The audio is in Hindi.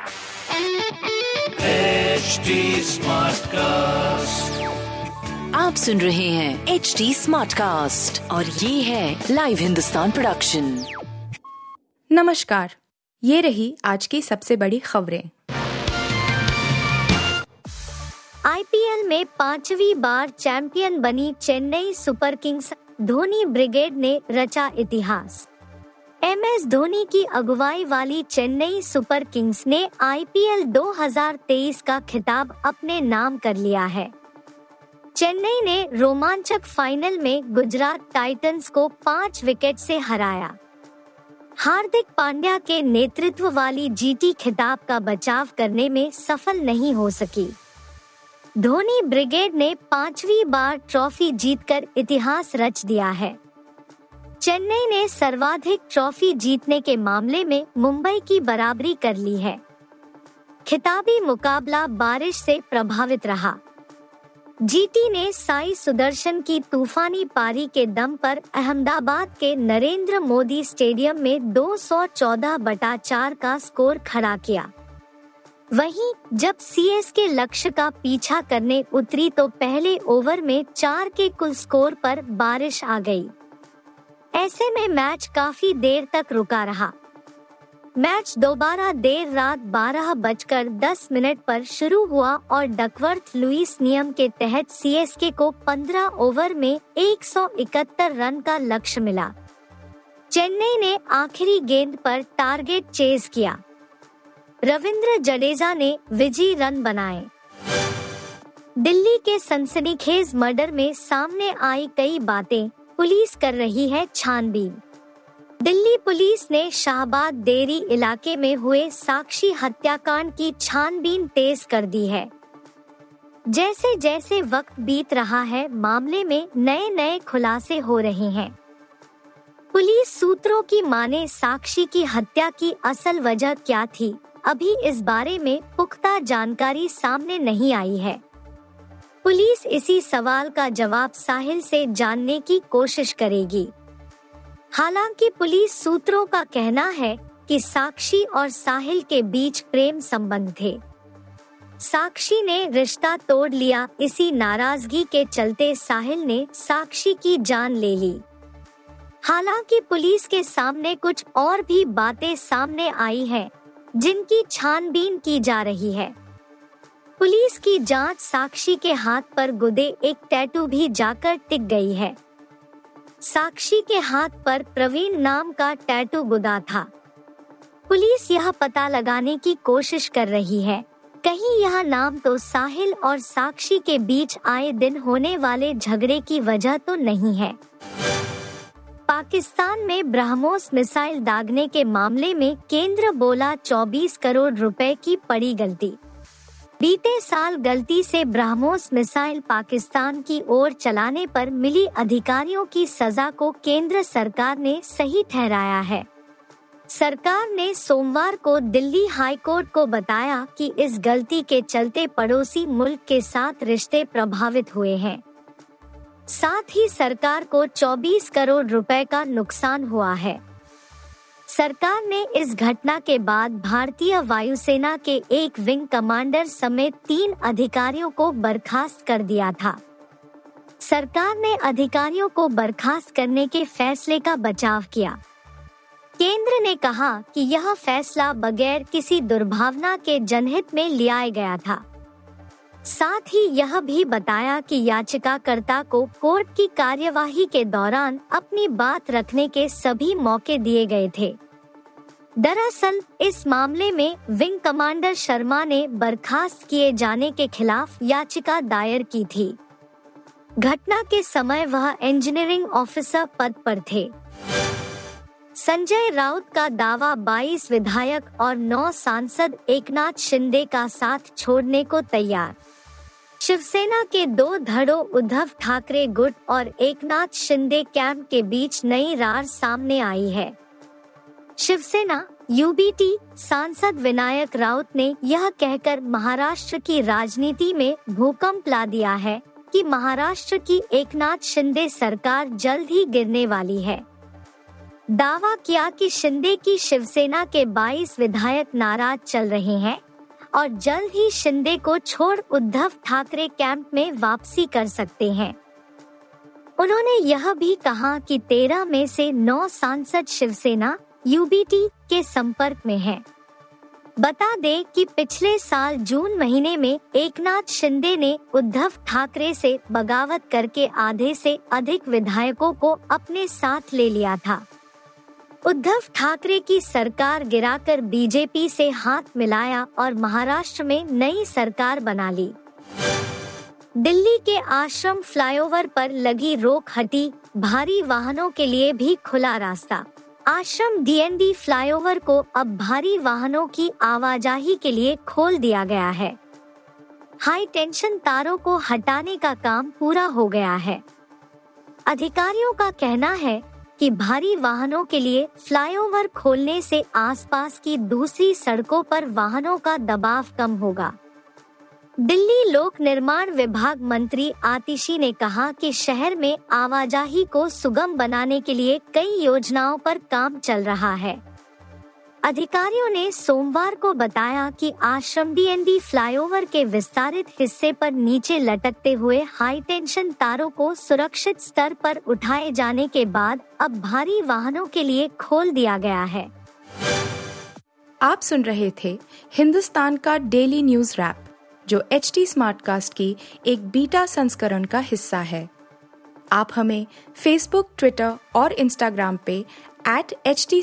HD Smartcast. आप सुन रहे हैं एच डी स्मार्ट कास्ट और ये है लाइव हिंदुस्तान प्रोडक्शन नमस्कार। ये रही आज की सबसे बड़ी खबरें। आईपीएल में पांचवी बार चैंपियन बनी Chennai Super Kings Dhoni brigade ने रचा इतिहास। एम एस धोनी की अगुवाई वाली चेन्नई सुपर किंग्स ने आईपीएल 2023 का खिताब अपने नाम कर लिया है। चेन्नई ने रोमांचक फाइनल में गुजरात टाइटंस को पाँच विकेट से हराया। हार्दिक पांड्या के नेतृत्व वाली जीटी खिताब का बचाव करने में सफल नहीं हो सकी। धोनी ब्रिगेड ने पांचवी बार ट्रॉफी जीतकर इतिहास रच दिया है। चेन्नई ने सर्वाधिक ट्रॉफी जीतने के मामले में मुंबई की बराबरी कर ली है। खिताबी मुकाबला बारिश से प्रभावित रहा। जीटी ने साई सुदर्शन की तूफानी पारी के दम पर अहमदाबाद के नरेंद्र मोदी स्टेडियम में 214 बटा चार का स्कोर खड़ा किया। वहीं जब सीएस के लक्ष्य का पीछा करने उतरी तो पहले ओवर में चार के कुल स्कोर पर बारिश आ गई। ऐसे में मैच काफ़ी देर तक रुका रहा। मैच दोबारा देर रात बारह बजकर दस मिनट पर शुरू हुआ और डकवर्थ लुइस नियम के तहत सीएसके को 15 ओवर में 171 रन का लक्ष्य मिला। चेन्नई ने आखिरी गेंद पर टारगेट चेज किया। रविंद्र जडेजा ने विजयी रन बनाए। दिल्ली के सनसनीखेज मर्डर में सामने आई कई बातें पुलिस कर रही है छानबीन। दिल्ली पुलिस ने शाहबाद देरी इलाके में हुए साक्षी हत्याकांड की छानबीन तेज कर दी है। जैसे जैसे वक्त बीत रहा है, मामले में नए नए खुलासे हो रहे हैं। पुलिस सूत्रों की माने साक्षी की हत्या की असल वजह क्या थी, अभी इस बारे में पुख्ता जानकारी सामने नहीं आई है। पुलिस इसी सवाल का जवाब साहिल से जानने की कोशिश करेगी। हालाँकि पुलिस सूत्रों का कहना है कि साक्षी और साहिल के बीच प्रेम संबंध थे। साक्षी ने रिश्ता तोड़ लिया इसी नाराज़गी के चलते साहिल ने साक्षी की जान ले ली। हालाँकि पुलिस के सामने कुछ और भी बातें सामने आई हैं, जिनकी छानबीन की जा रही है। पुलिस की जाँच साक्षी के हाथ पर गुदे एक टैटू भी जाकर टिक गई है। साक्षी के हाथ पर प्रवीण नाम का टैटू गुदा था। पुलिस यह पता लगाने की कोशिश कर रही है। कहीं यह नाम तो साहिल और साक्षी के बीच आए दिन होने वाले झगड़े की वजह तो नहीं है। पाकिस्तान में ब्रह्मोस मिसाइल दागने के मामले में केंद्र बोला 24 करोड़ रुपए की पड़ी गलती। बीते साल गलती से ब्राह्मोस मिसाइल पाकिस्तान की ओर चलाने पर मिली अधिकारियों की सजा को केंद्र सरकार ने सही ठहराया है। सरकार ने सोमवार को दिल्ली हाई कोर्ट को बताया कि इस गलती के चलते पड़ोसी मुल्क के साथ रिश्ते प्रभावित हुए हैं। साथ ही सरकार को 24 करोड़ रुपए का नुकसान हुआ है। सरकार ने इस घटना के बाद भारतीय वायुसेना के एक विंग कमांडर समेत तीन अधिकारियों को बर्खास्त कर दिया था। सरकार ने अधिकारियों को बर्खास्त करने के फैसले का बचाव किया। केंद्र ने कहा कि यह फैसला बगैर किसी दुर्भावना के जनहित में लिया गया था। साथ ही यह भी बताया कि याचिकाकर्ता को कोर्ट की कार्यवाही के दौरान अपनी बात रखने के सभी मौके दिए गए थे। दरअसल, इस मामले में विंग कमांडर शर्मा ने बर्खास्त किए जाने के खिलाफ याचिका दायर की थी। घटना के समय वह इंजीनियरिंग ऑफिसर पद पर थे। संजय राउत का दावा 22 विधायक और 9 सांसद एकनाथ शिंदे का साथ छोड़ने को तैयार। शिवसेना के दो धड़ों, उद्धव ठाकरे गुट और एकनाथ शिंदे कैंप के बीच नई रार सामने आई है। शिवसेना यूबीटी सांसद विनायक राउत ने यह कहकर महाराष्ट्र की राजनीति में भूकंप ला दिया है कि महाराष्ट्र की एकनाथ शिंदे सरकार जल्द ही गिरने वाली है। दावा किया कि शिंदे की शिवसेना के 22 विधायक नाराज़ चल रहे हैं। और जल्द ही शिंदे को छोड़ उद्धव ठाकरे कैंप में वापसी कर सकते हैं उन्होंने यह भी कहा कि तेरह में से नौ सांसद शिवसेना यूबीटी के संपर्क में हैं। बता दें कि पिछले साल जून महीने में एकनाथ शिंदे ने उद्धव ठाकरे से बगावत करके आधे से अधिक विधायकों को अपने साथ ले लिया था उद्धव ठाकरे की सरकार गिराकर बीजेपी से हाथ मिलाया और महाराष्ट्र में नई सरकार बना ली। दिल्ली के आश्रम फ्लाईओवर पर लगी रोक हटी, भारी वाहनों के लिए भी खुला रास्ता। आश्रम डीएनडी फ्लाईओवर को अब भारी वाहनों की आवाजाही के लिए खोल दिया गया है। हाई टेंशन तारों को हटाने का काम पूरा हो गया है। अधिकारियों का कहना है कि भारी वाहनों के लिए फ्लाईओवर खोलने से आसपास की दूसरी सड़कों पर वाहनों का दबाव कम होगा। दिल्ली लोक निर्माण विभाग मंत्री आतिशी ने कहा कि शहर में आवाजाही को सुगम बनाने के लिए कई योजनाओं पर काम चल रहा है। अधिकारियों ने सोमवार को बताया कि आश्रम डीएनडी फ्लाईओवर के विस्तारित हिस्से पर नीचे लटकते हुए हाई टेंशन तारों को सुरक्षित स्तर पर उठाए जाने के बाद अब भारी वाहनों के लिए खोल दिया गया है। आप सुन रहे थे हिंदुस्तान का डेली न्यूज़ रैप, जो एच टी स्मार्टकास्ट की एक बीटा संस्करण का हिस्सा है। आप हमें फेसबुक ट्विटर और इंस्टाग्राम पे एट एच टी